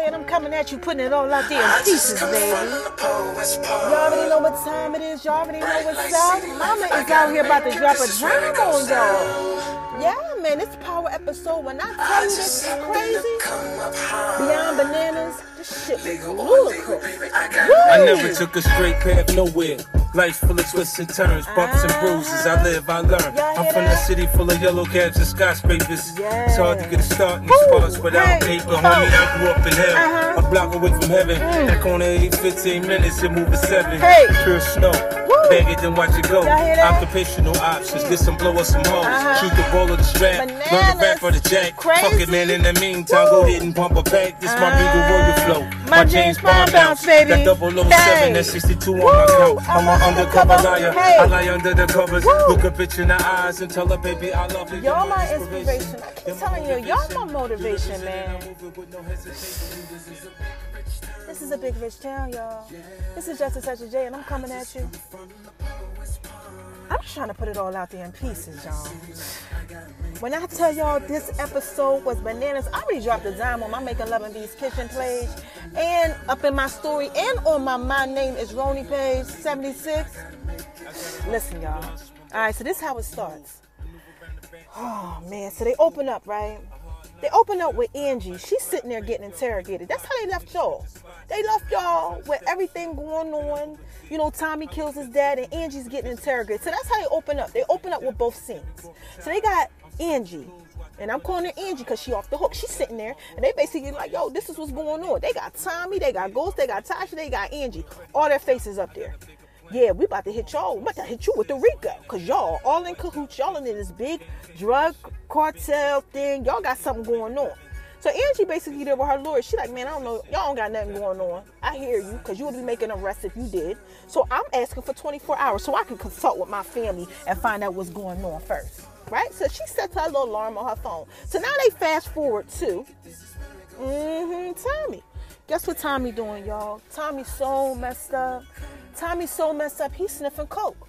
Jackson Texas J, and I'm coming at you, putting it all out there in pieces, baby. Y'all already know what time it is. Y'all already know what's up. Mama is out here about to drop a drum on y'all. Yeah, man, this power episode. When I tell you this is crazy, beyond bananas, this shit is ludicrous. I never took a straight path nowhere. Life's full of twists and turns, bumps and bruises. I live, I learn. I'm from the city full of yellow cabs and skyscrapers. It's hard to get a start in these parts without paper. Homie, I grew up in hell. A block away from heaven. That corner ain't 15 minutes and move at 7. Hey. Pure snow. Bag it, then watch it go. Occupational options. Get some blow or some hoes. Shoot the ball of the strap. Learn the rap or the jack. Fuck it, man. In the meantime, go ahead and pump a pack. This my Beagle Royal flow. My James Bond bounce, baby. That 007, Hey. that 62 on my count. I'm an undercover liar. Hey. I lie under the covers. Woo. Look a bitch in the eyes and tell her, baby, I love you. Y'all my inspiration. I keep telling you, y'all my motivation, man. This is a big rich town, y'all. This is Justice Such a J, and I'm coming at you. I'm just trying to put it all out there in pieces, y'all. When I tell y'all this episode was bananas, I already dropped a dime on my Making Love and Bees kitchen page and up in my story and on my My Name is Roni page 76. Listen, y'all. All right, so this is how it starts. Oh man, so they open up, right? They open up with Angie. She's sitting there getting interrogated. That's how they left y'all. They left y'all with everything going on. You know, Tommy kills his dad and Angie's getting interrogated. So that's how they open up. They open up with both scenes. So they got Angie. And I'm calling her Angie because she off the hook. She's sitting there and they basically like, yo, this is what's going on. They got Tommy, they got Ghost, they got Tasha, they got Angie. All their faces up there. Yeah, we about to hit y'all. We about to hit you with the RICO. Cause y'all all in cahoots. Y'all in this big drug cartel thing. Y'all got something going on. So Angie basically there with her lawyer. She like, man, I don't know. Y'all don't got nothing going on. I hear you, cause you would be making arrest if you did. So I'm asking for 24 hours so I can consult with my family and find out what's going on first. Right? So she sets her little alarm on her phone. So now they fast forward to mm-hmm, Tommy. Guess what Tommy doing, y'all? Tommy's so messed up. Tommy's so messed up, he's sniffing coke.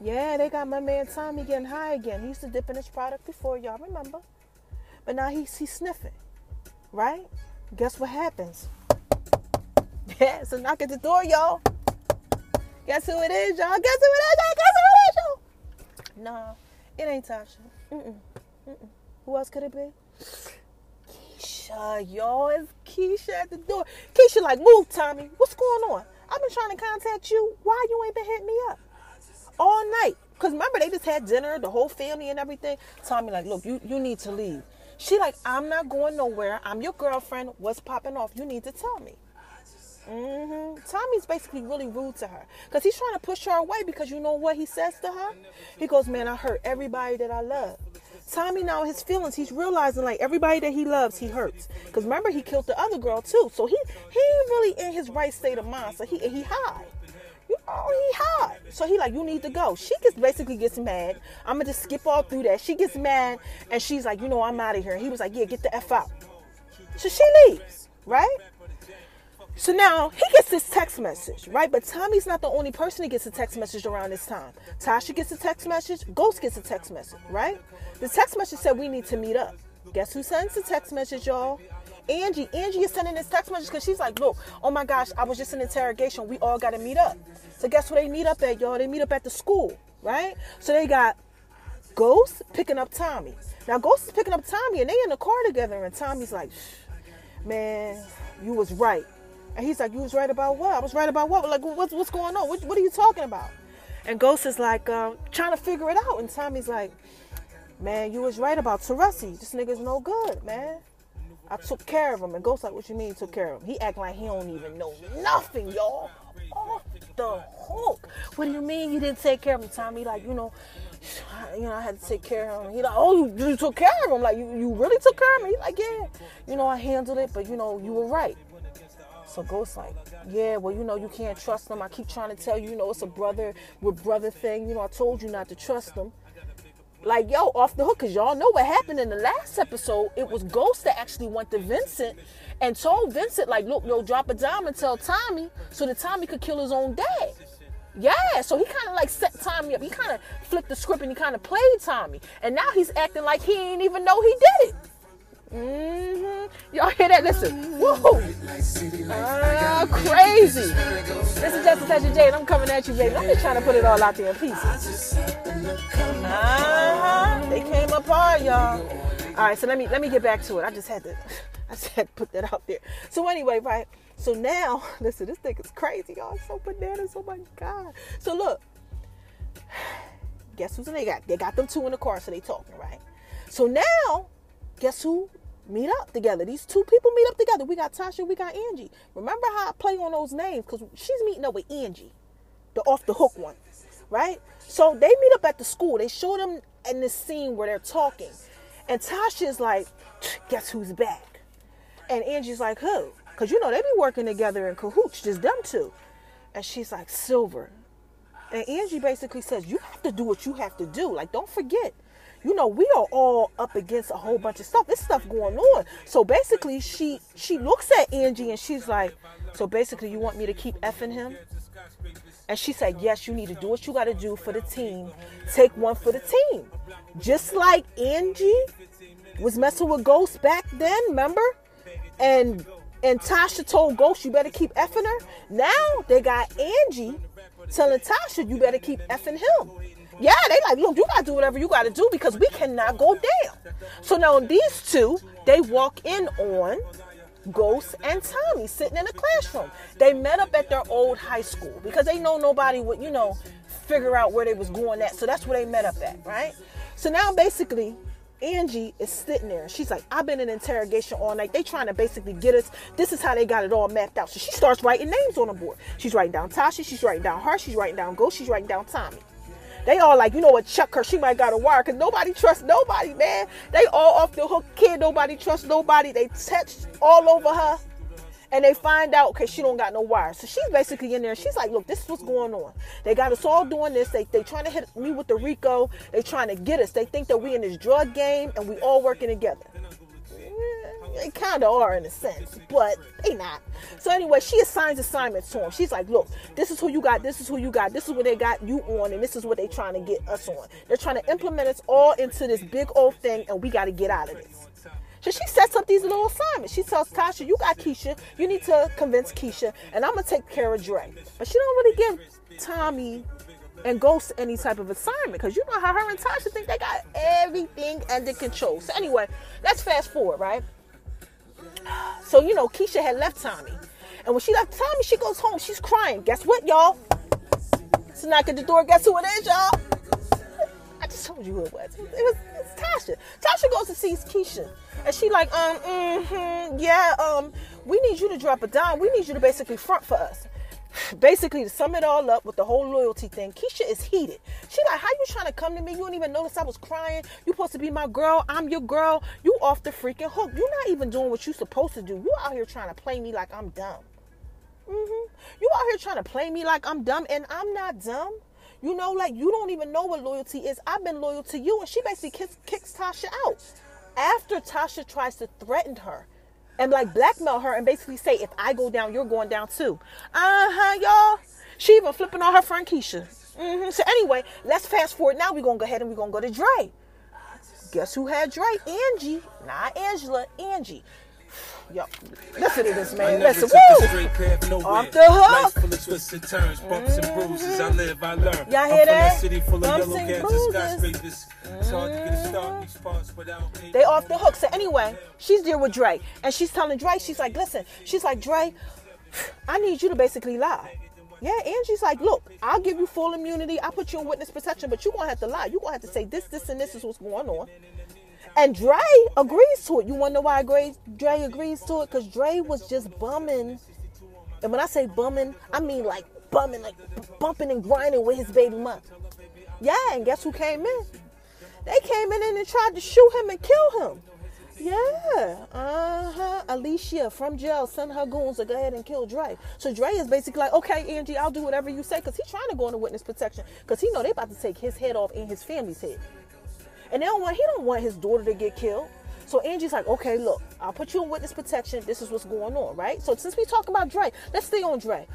Yeah, they got my man Tommy getting high again. He used to dip in his product before, y'all remember. But now he's, he's sniffing, right? Guess what happens? Yeah, so knock at the door, y'all. Guess who it is, y'all? Guess who it is, y'all? Guess who it is, y'all? Nah, it ain't Tasha. Mm-mm. Mm-mm. Who else could it be? Keisha, y'all. It's Keisha at the door. Keisha, like, move, Tommy. What's going on? I've been trying to contact you. Why you ain't been hitting me up? All night. Because remember, they just had dinner, the whole family and everything. Tommy, like, look, you, you need to leave. She like, I'm not going nowhere. I'm your girlfriend. What's popping off? You need to tell me. hmm Tommy's basically really rude to her because he's trying to push her away because you know what he says to her? He goes, Man, I hurt everybody that I love. Tommy now his feelings, he's realizing like everybody that he loves, he hurts. Because remember, he killed the other girl too. So he he really in his right state of mind. So he he high. You know, he high. So he like, you need to go. She just basically gets mad. I'm gonna just skip all through that. She gets mad and she's like, you know, I'm out of here. And he was like, yeah, get the F out. So she leaves, right? So now he gets this text message, right? But Tommy's not the only person that gets a text message around this time. Tasha gets a text message, Ghost gets a text message, right? The text message said we need to meet up. Guess who sends the text message, y'all? Angie. Angie is sending this text message because she's like, look, oh my gosh, I was just in interrogation. We all got to meet up. So guess where they meet up at, y'all? They meet up at the school, right? So they got Ghost picking up Tommy. Now Ghost is picking up Tommy and they in the car together and Tommy's like, man, you was right. And he's like, you was right about what? I was right about what? Like, what's, what's going on? What, what are you talking about? And Ghost is like, um, trying to figure it out. And Tommy's like, man, you was right about Teresi. This nigga's no good, man. I took care of him. And Ghost like, what you mean took care of him? He act like he don't even know nothing, y'all. Off the hook. What do you mean you didn't take care of him, Tommy? Like, you know, you know, I had to take care of him. He like, oh, you, you took care of him. Like, you, you really took care of him? He like, yeah. you know, I handled it, but you know, you were right. So Ghost like, yeah, well, you know, you can't trust them. I keep trying to tell you, you know, it's a brother with brother thing. You know, I told you not to trust them. Like, yo, off the hook, because y'all know what happened in the last episode. It was Ghost that actually went to Vincent and told Vincent, like, look, yo, drop a dime and tell Tommy so that Tommy could kill his own dad. Yeah, so he kind of like set Tommy up. He kind of flipped the script and he kind of played Tommy. And now he's acting like he didn't even know he did it. Mm-hmm. Y'all hear that? Listen. Woo! Uh, crazy. This is Justice Session J, and I'm coming at you, baby. I'm just trying to put it all out there in pieces. Uh-huh. They came apart, y'all. All right, so let me let me get back to it. I just had to I just had to put that out there. So anyway, right. So now, listen, this thing is crazy, y'all. It's so bananas. Oh my god. So look, guess who's they got? They got them two in the car, so they talking, right? So now, guess who meet up together. These two people meet up together. We got Tasha, we got Angie. Remember how I play on those names? Because she's meeting up with Angie, the off the hook one, right? So they meet up at the school. They show them in this scene where they're talking. And Tasha's like, guess who's back? And Angie's like, who? Because you know, they be working together in cahoots, just them two. And she's like, Silver. And Angie basically says, you have to do what you have to do. Like, don't forget you know, we are all up against a whole bunch of stuff. this stuff going on. So basically, she she looks at Angie and she's like, so basically, you want me to keep effing him? And she said, yes, you need to do what you got to do for the team. Take one for the team. Just like Angie was messing with Ghost back then, remember? And and Tasha told Ghost, you better keep effing her. Now they got Angie telling Tasha, you better keep effing him. Yeah, they like, look, you gotta do whatever you gotta do because we cannot go down. So now these two, they walk in on Ghost and Tommy sitting in a classroom. They met up at their old high school because they know nobody would, you know, figure out where they was going at. So that's where they met up at, right? So now basically Angie is sitting there. She's like, I've been in interrogation all night. They trying to basically get us. This is how they got it all mapped out. So she starts writing names on the board. She's writing down Tasha. She's writing down her. She's writing down Ghost. She's writing down Tommy. They all like, you know what, chuck her. She might got a wire because nobody trusts nobody, man. They all off the hook. Kid, nobody trusts nobody. They touch all over her. And they find out because she don't got no wire. So she's basically in there. She's like, look, this is what's going on. They got us all doing this. They they trying to hit me with the RICO. They trying to get us. They think that we in this drug game and we all working together they kind of are in a sense, but they not. So anyway, she assigns assignments to him. She's like, look, this is who you got, this is who you got, this is what they got you on, and this is what they trying to get us on. They're trying to implement us all into this big old thing, and we got to get out of this. So she sets up these little assignments. She tells Tasha, you got Keisha, you need to convince Keisha, and I'm gonna take care of Dre. But she don't really give Tommy and Ghost any type of assignment because you know how her and Tasha think they got everything under control. So anyway, let's fast forward, right? So, you know, Keisha had left Tommy. And when she left Tommy, she goes home. She's crying. Guess what, y'all? It's a knock at the door. Guess who it is, y'all? I just told you who it was. It was it's Tasha. Tasha goes to see Keisha. And she like, um, mm-hmm, yeah, um, we need you to drop a dime. We need you to basically front for us basically to sum it all up with the whole loyalty thing, Keisha is heated. She like, how you trying to come to me? You don't even notice I was crying. You supposed to be my girl. I'm your girl. You off the freaking hook. You're not even doing what you supposed to do. You out here trying to play me like I'm dumb. Mm-hmm. You out here trying to play me like I'm dumb, and I'm not dumb. You know, like you don't even know what loyalty is. I've been loyal to you, and she basically kicks, kicks Tasha out after Tasha tries to threaten her and like blackmail her and basically say, if I go down, you're going down too. Uh huh, y'all. She even flipping on her friend Keisha. Mm-hmm. So anyway, let's fast forward. Now we're gonna go ahead and we're gonna go to Dre. Guess who had Dre? Angie, not Angela. Angie. Yo, listen to this, man. Listen, woo! Off the hook. full of twists and turns, bumps and bruises. I mm-hmm. live, I learn. Y'all hear that? city full of bumps yellow cabs and skyscrapers. It's hard to get a mm-hmm. start response without They off the hook. So anyway, she's there with Dre, and she's telling Dre, she's like, listen, she's like, Dre, I need you to basically lie. Yeah, Angie's like, look, I'll give you full immunity. I put you in witness protection, but you're gonna have to lie. You're gonna have to say this, this, and this is what's going on. And Dre agrees to it. You want to know why Dre agrees to it? Because Dre was just bumming. And when I say bumming, I mean like bumming, like bumping and grinding with his baby mother. Yeah, and guess who came in? They came in and tried to shoot him and kill him. Yeah. uh huh. Alicia from jail send her goons to go ahead and kill Dre. So Dre is basically like, okay, Angie, I'll do whatever you say, because he's trying to go into witness protection, because he know they about to take his head off and his family's head. And they don't want he don't want his daughter to get killed. So Angie's like, okay, look, I'll put you in witness protection. This is what's going on, right? So since we talk about Dre, let's stay on Dre.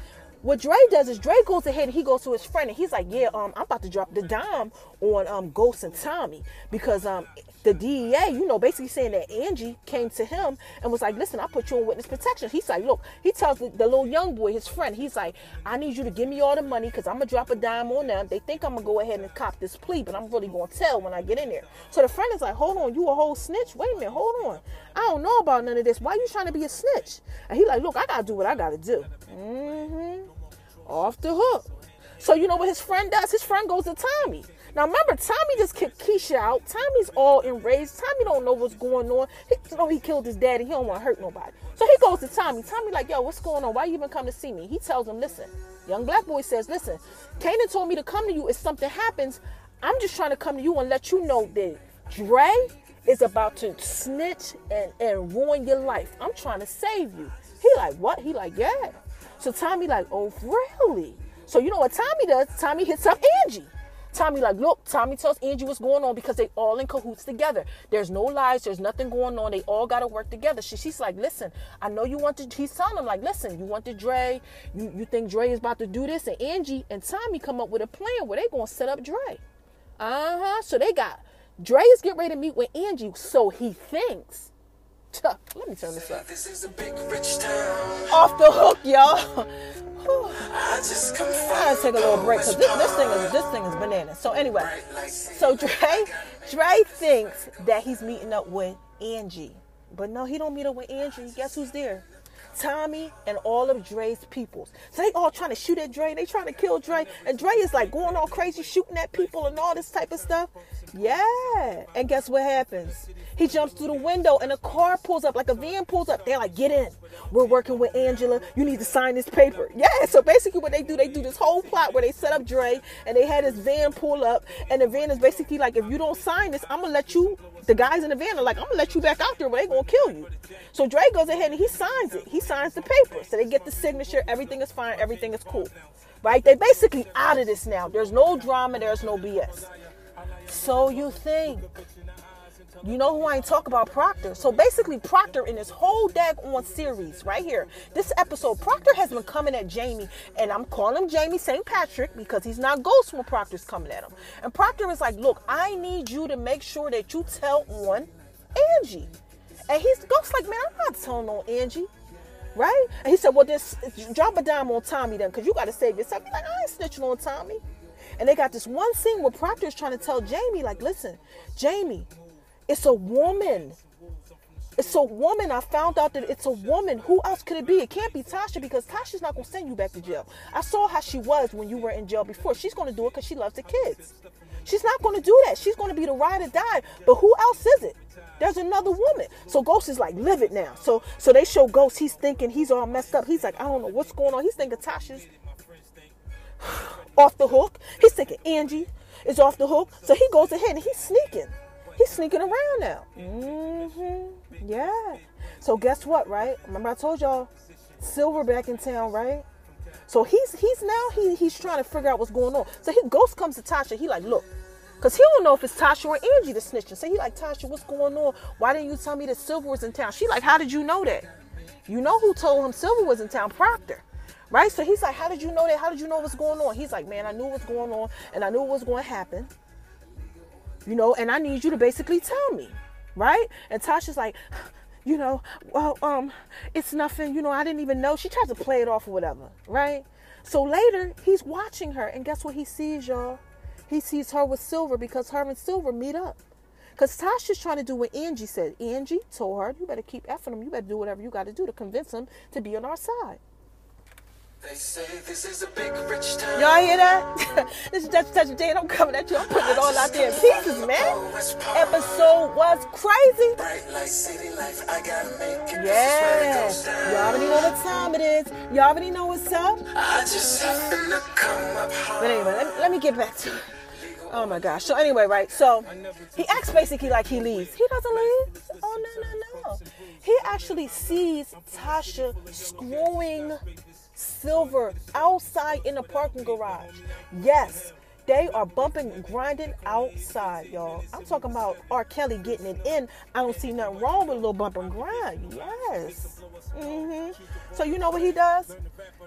What Dre does is Dre goes ahead and he goes to his friend and he's like, yeah, um, I'm about to drop the dime on um Ghost and Tommy because um the DEA, you know, basically saying that Angie came to him and was like, listen, I put you on witness protection. He's like, look, he tells the, the little young boy, his friend, he's like, I need you to give me all the money because I'm gonna drop a dime on them. They think I'm gonna go ahead and cop this plea, but I'm really gonna tell when I get in there. So the friend is like, hold on, you a whole snitch? Wait a minute, hold on. I don't know about none of this. Why are you trying to be a snitch? And he like, look, I gotta do what I gotta do. Mm-hmm off the hook. So you know what his friend does? His friend goes to Tommy. Now remember, Tommy just kicked Keisha out. Tommy's all enraged. Tommy don't know what's going on. He you know he killed his daddy. He don't want to hurt nobody. So he goes to Tommy. Tommy like, yo, what's going on? Why you even come to see me? He tells him, listen, young black boy says, listen, Kanan told me to come to you if something happens. I'm just trying to come to you and let you know that Dre is about to snitch and, and ruin your life. I'm trying to save you. He like, what? He like, yeah. So Tommy like, oh, really? So you know what Tommy does? Tommy hits up Angie. Tommy like, look, Tommy tells Angie what's going on because they all in cahoots together. There's no lies. There's nothing going on. They all got to work together. She, she's like, listen, I know you want to, he's telling them like, listen, you want the Dre, you, you think Dre is about to do this? And Angie and Tommy come up with a plan where they to set up Dre. Uh-huh. So they got, Dre is getting ready to meet with Angie. So he thinks let me turn this up. This is a big rich town. Off the hook, y'all. I just come I gotta take a little break because this, this thing is this thing is bananas. So anyway, so Dre Dre thinks that he's meeting up with Angie, but no, he don't meet up with Angie. Guess who's there? Tommy and all of Dre's peoples. So they all trying to shoot at Dre. They trying to kill Dre. And Dre is like going all crazy, shooting at people and all this type of stuff. Yeah. And guess what happens? He jumps through the window and a car pulls up, like a van pulls up. They're like, get in. We're working with Angela. You need to sign this paper. Yeah. So basically, what they do, they do this whole plot where they set up Dre and they had this van pull up. And the van is basically like, if you don't sign this, I'm to let you. The guys in the van are like, I'm to let you back out there, but they to kill you. So Dre goes ahead and he signs it. He signs the paper. So they get the signature. Everything is fine. Everything is cool. Right? They basically out of this now. There's no drama. There's no BS. So you think. You know who I ain't talk about Proctor. So basically, Proctor in this whole daggone series right here, this episode, Proctor has been coming at Jamie, and I'm calling him Jamie St. Patrick because he's not Ghost when Proctor's coming at him. And Proctor is like, look, I need you to make sure that you tell on Angie. And he's Ghost like, man, I'm not telling on Angie. Right? And he said, well, this drop a dime on Tommy then, because you got to save yourself. He's like, I ain't snitching on Tommy. And they got this one scene where Proctor is trying to tell Jamie, like, listen, Jamie, it's a woman. It's a woman. I found out that it's a woman. Who else could it be? It can't be Tasha because Tasha's not going to send you back to jail. I saw how she was when you were in jail before. She's going to do it because she loves the kids. She's not going to do that. She's going to be the ride or die. But who else is it? There's another woman. So Ghost is like, live it now. So so they show Ghost. He's thinking he's all messed up. He's like, I don't know what's going on. He's thinking Tasha's off the hook. He's thinking Angie is off the hook. So he goes ahead and he's sneaking. He's sneaking around now. Mm-hmm. Yeah. So guess what, right? Remember I told y'all Silver back in town, right? So he's he's now he he's trying to figure out what's going on. So he Ghost comes to Tasha. He like, look, Cause he don't know if it's Tasha or Angie the snitching. So he like, Tasha, what's going on? Why didn't you tell me that Silver was in town? She like, how did you know that? You know who told him Silver was in town? Proctor. Right? So he's like, How did you know that? How did you know what's going on? He's like, Man, I knew what's going on and I knew what was going to happen. You know, and I need you to basically tell me. Right? And Tasha's like, you know, well, um, it's nothing, you know, I didn't even know. She tries to play it off or whatever, right? So later, he's watching her, and guess what he sees, y'all? He sees her with Silver because her and Silver meet up. Because Tasha's trying to do what Angie said. Angie told her, you better keep effing him. You better do whatever you got to do to convince him to be on our side. They say this is a big rich town. Y'all hear that? this is Dutch Touch Day, and I'm coming at you. I'm putting it all out there in pieces, man. Episode was crazy. Yeah. Y'all already know what time it is. Y'all already know what's up. I just happen to come up But anyway, let, let me get back to it. Oh my gosh. So anyway, right? So he acts basically like he leaves. He doesn't leave. Oh no no no. He actually sees Tasha screwing Silver outside in the parking garage. Yes, they are bumping and grinding outside, y'all. I'm talking about R. Kelly getting it in. I don't see nothing wrong with a little bump and grind. Yes. Mm-hmm. So you know what he does?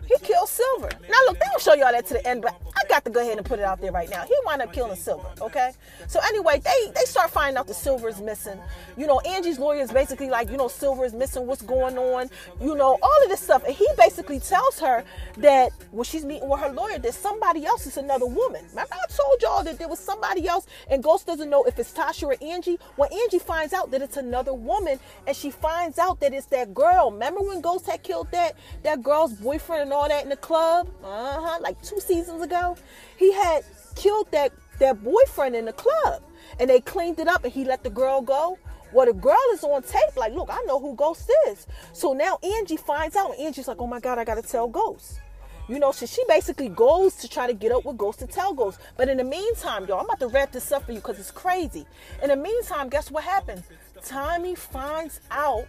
He kills Silver. Now look, they don't show y'all that to the end, but I got to go ahead and put it out there right now. He wound up killing Silver. Okay. So anyway, they they start finding out the Silver is missing. You know, Angie's lawyer is basically like, you know, Silver is missing. What's going on? You know, all of this stuff, and he basically tells her that when she's meeting with her lawyer, that somebody else is another woman. Remember, I told y'all that there was somebody else, and Ghost doesn't know if it's Tasha or Angie. When Angie finds out that it's another woman, and she finds out that it's that girl. Remember when Ghost had killed that that girl's boyfriend and all that in the club? Uh huh. Like two seasons ago, he had killed that that boyfriend in the club, and they cleaned it up, and he let the girl go. Well, the girl is on tape, like, look, I know who Ghost is. So now Angie finds out, and Angie's like, oh my God, I gotta tell Ghost. You know, she basically goes to try to get up with Ghost to tell Ghost. But in the meantime, y'all, I'm about to wrap this up for you because it's crazy. In the meantime, guess what happens? Tommy finds out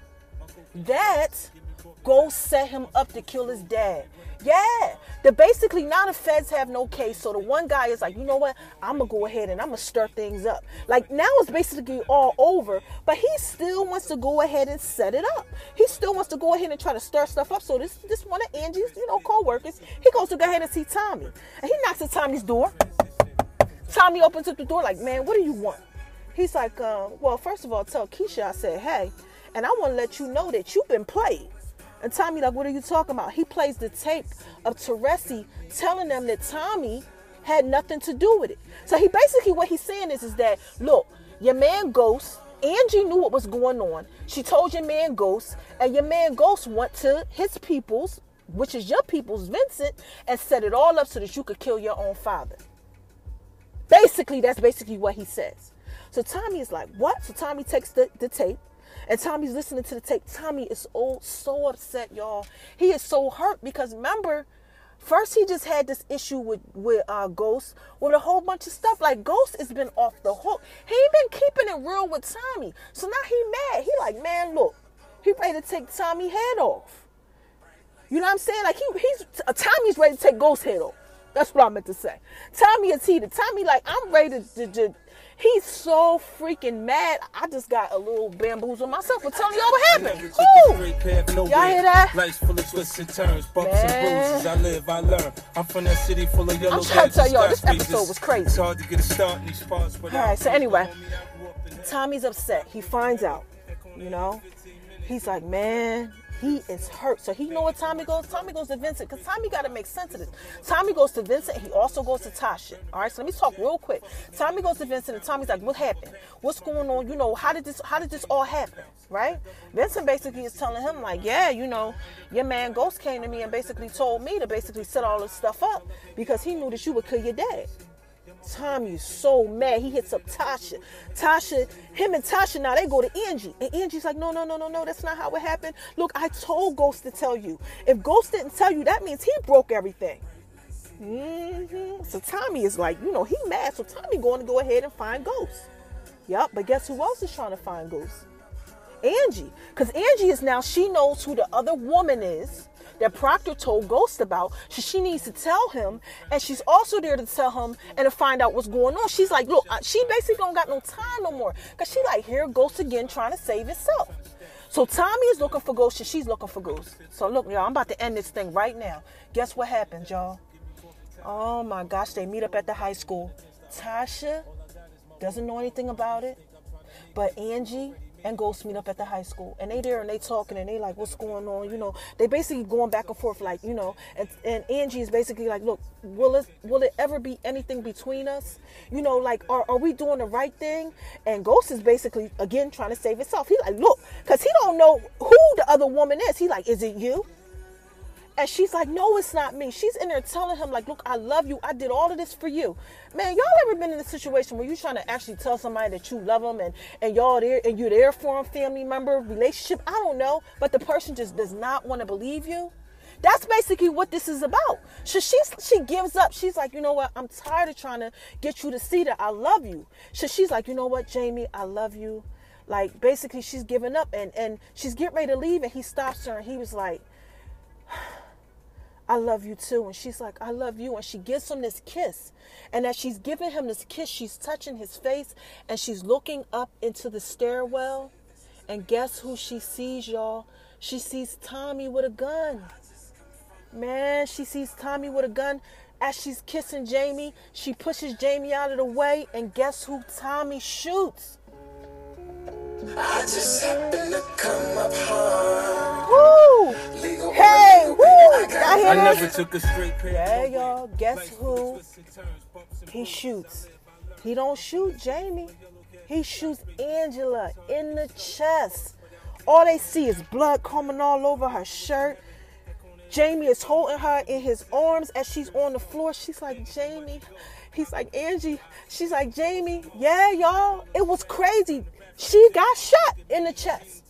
that Ghost set him up to kill his dad. Yeah, the basically now the feds have no case. So the one guy is like, you know what? I'm gonna go ahead and I'm gonna stir things up. Like now it's basically all over, but he still wants to go ahead and set it up. He still wants to go ahead and try to stir stuff up. So this this one of Angie's, you know, co-workers, he goes to go ahead and see Tommy, and he knocks at Tommy's door. Tommy opens up the door like, man, what do you want? He's like, uh, well, first of all, tell Keisha I said, hey, and I want to let you know that you've been played. And Tommy, like, what are you talking about? He plays the tape of Teresi telling them that Tommy had nothing to do with it. So he basically what he's saying is, is that look, your man Ghost, Angie knew what was going on. She told your man Ghost, and your man Ghost went to his people's, which is your people's Vincent, and set it all up so that you could kill your own father. Basically, that's basically what he says. So Tommy is like, what? So Tommy takes the, the tape and Tommy's listening to the tape. Tommy is so, so upset, y'all. He is so hurt because remember, first he just had this issue with with uh, Ghost with a whole bunch of stuff. Like Ghost has been off the hook. He ain't been keeping it real with Tommy. So now he mad. He like, man, look, he ready to take Tommy head off. You know what I'm saying? Like he he's uh, Tommy's ready to take Ghost head off. That's what I meant to say. Tommy is heated. Tommy like I'm ready to, to, to He's so freaking mad. I just got a little bamboozled myself for telling y'all what happened. Ooh. Y'all hear that? Life's full of twists and turns, bumps Man. and bruises. I live, I learn. I'm from that city full of yellow I'm trying to tell y'all, this episode was crazy. It's hard to get a start in these parts. All right, so anyway, Tommy's upset. He finds out, you know. He's like, man, he is hurt. So he know what Tommy goes. Tommy goes to Vincent because Tommy got to make sense of this. Tommy goes to Vincent. He also goes to Tasha. All right. So let me talk real quick. Tommy goes to Vincent, and Tommy's like, "What happened? What's going on? You know, how did this? How did this all happen? Right?" Vincent basically is telling him like, "Yeah, you know, your man Ghost came to me and basically told me to basically set all this stuff up because he knew that you would kill your dad." Tommy's so mad. He hits up Tasha. Tasha, him and Tasha now they go to Angie. And Angie's like, no, no, no, no, no, that's not how it happened. Look, I told Ghost to tell you. If Ghost didn't tell you, that means he broke everything. Mm-hmm. So Tommy is like, you know, he mad. So Tommy going to go ahead and find Ghost. Yep, but guess who else is trying to find Ghost? Angie. Because Angie is now, she knows who the other woman is that Proctor told Ghost about. So she needs to tell him, and she's also there to tell him and to find out what's going on. She's like, look, she basically don't got no time no more, cause she like here Ghost again trying to save himself. So Tommy is looking for Ghost, and she's looking for Ghost. So look, y'all, I'm about to end this thing right now. Guess what happens, y'all? Oh my gosh, they meet up at the high school. Tasha doesn't know anything about it, but Angie and Ghost meet up at the high school and they there and they talking and they like what's going on? You know they basically going back and forth like you know and, and Angie is basically like look will it will it ever be anything between us? You know like are, are we doing the right thing? And Ghost is basically again trying to save himself he like look because he don't know who the other woman is. He like is it you and she's like, no, it's not me. She's in there telling him, like, look, I love you. I did all of this for you. Man, y'all ever been in a situation where you're trying to actually tell somebody that you love them and, and y'all there and you're there for them, family member, relationship? I don't know. But the person just does not want to believe you. That's basically what this is about. So she she gives up. She's like, you know what? I'm tired of trying to get you to see that I love you. So she's like, you know what, Jamie, I love you. Like basically, she's giving up and and she's getting ready to leave, and he stops her and he was like. I love you too. And she's like, I love you. And she gives him this kiss. And as she's giving him this kiss, she's touching his face and she's looking up into the stairwell. And guess who she sees, y'all? She sees Tommy with a gun. Man, she sees Tommy with a gun. As she's kissing Jamie, she pushes Jamie out of the way. And guess who Tommy shoots? I just happen to come up hard. Woo! Hey, woo! I never took a straight pair. Yeah, y'all. Guess who? He shoots. He don't shoot Jamie. He shoots Angela in the chest. All they see is blood coming all over her shirt. Jamie is holding her in his arms as she's on the floor. She's like, Jamie. He's like, Angie. She's like, Jamie. Yeah, y'all. It was crazy. She got shot in the chest.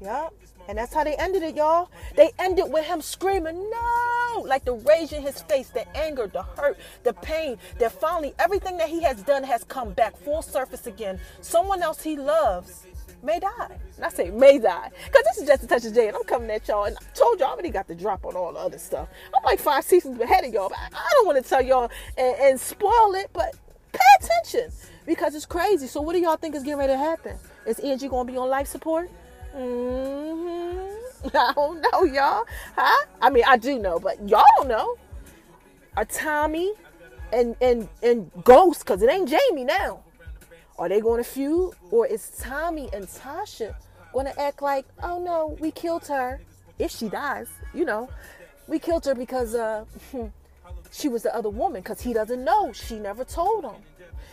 Yeah. And that's how they ended it, y'all. They ended with him screaming, no! Like the rage in his face, the anger, the hurt, the pain. That finally everything that he has done has come back full surface again. Someone else he loves may die. And I say may die. Because this is just a touch of J and I'm coming at y'all. And I told y'all I already got the drop on all the other stuff. I'm like five seasons ahead of y'all. But I don't want to tell y'all and, and spoil it, but pay attention because it's crazy. So what do y'all think is getting ready to happen? Is Angie gonna be on life support? Mm-hmm. I don't know, y'all. Huh? I mean, I do know, but y'all don't know. Are Tommy and and and Ghost, because it ain't Jamie now. Are they going to feud, or is Tommy and Tasha going to act like, oh no, we killed her if she dies? You know, we killed her because uh, she was the other woman. Because he doesn't know. She never told him.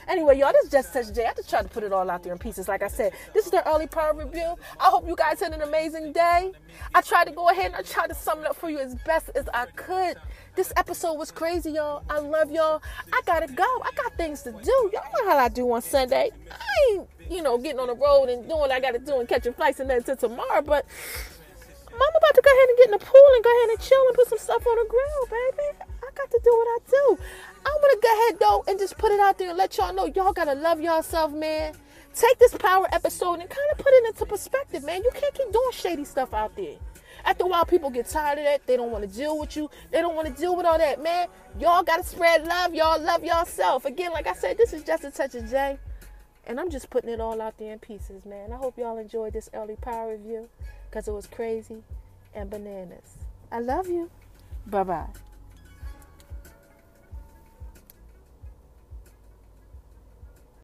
Anyway, y'all, this is just such a day. I just tried to put it all out there in pieces. Like I said, this is the early power review. I hope you guys had an amazing day. I tried to go ahead and I tried to sum it up for you as best as I could. This episode was crazy, y'all. I love y'all. I gotta go. I got things to do. Y'all know how I do on Sunday. I ain't, you know, getting on the road and doing what I gotta do and catching flights and then until tomorrow, but I'm about to go ahead and get in the pool and go ahead and chill and put some stuff on the grill, baby. I got to do what I do. I'm gonna go ahead though and just put it out there and let y'all know y'all gotta love yourself, man. Take this power episode and kind of put it into perspective, man. You can't keep doing shady stuff out there. After a while, people get tired of that. They don't want to deal with you. They don't want to deal with all that, man. Y'all gotta spread love. Y'all love yourself. Again, like I said, this is just a touch of J. And I'm just putting it all out there in pieces, man. I hope y'all enjoyed this early power review because it was crazy and bananas. I love you. Bye bye.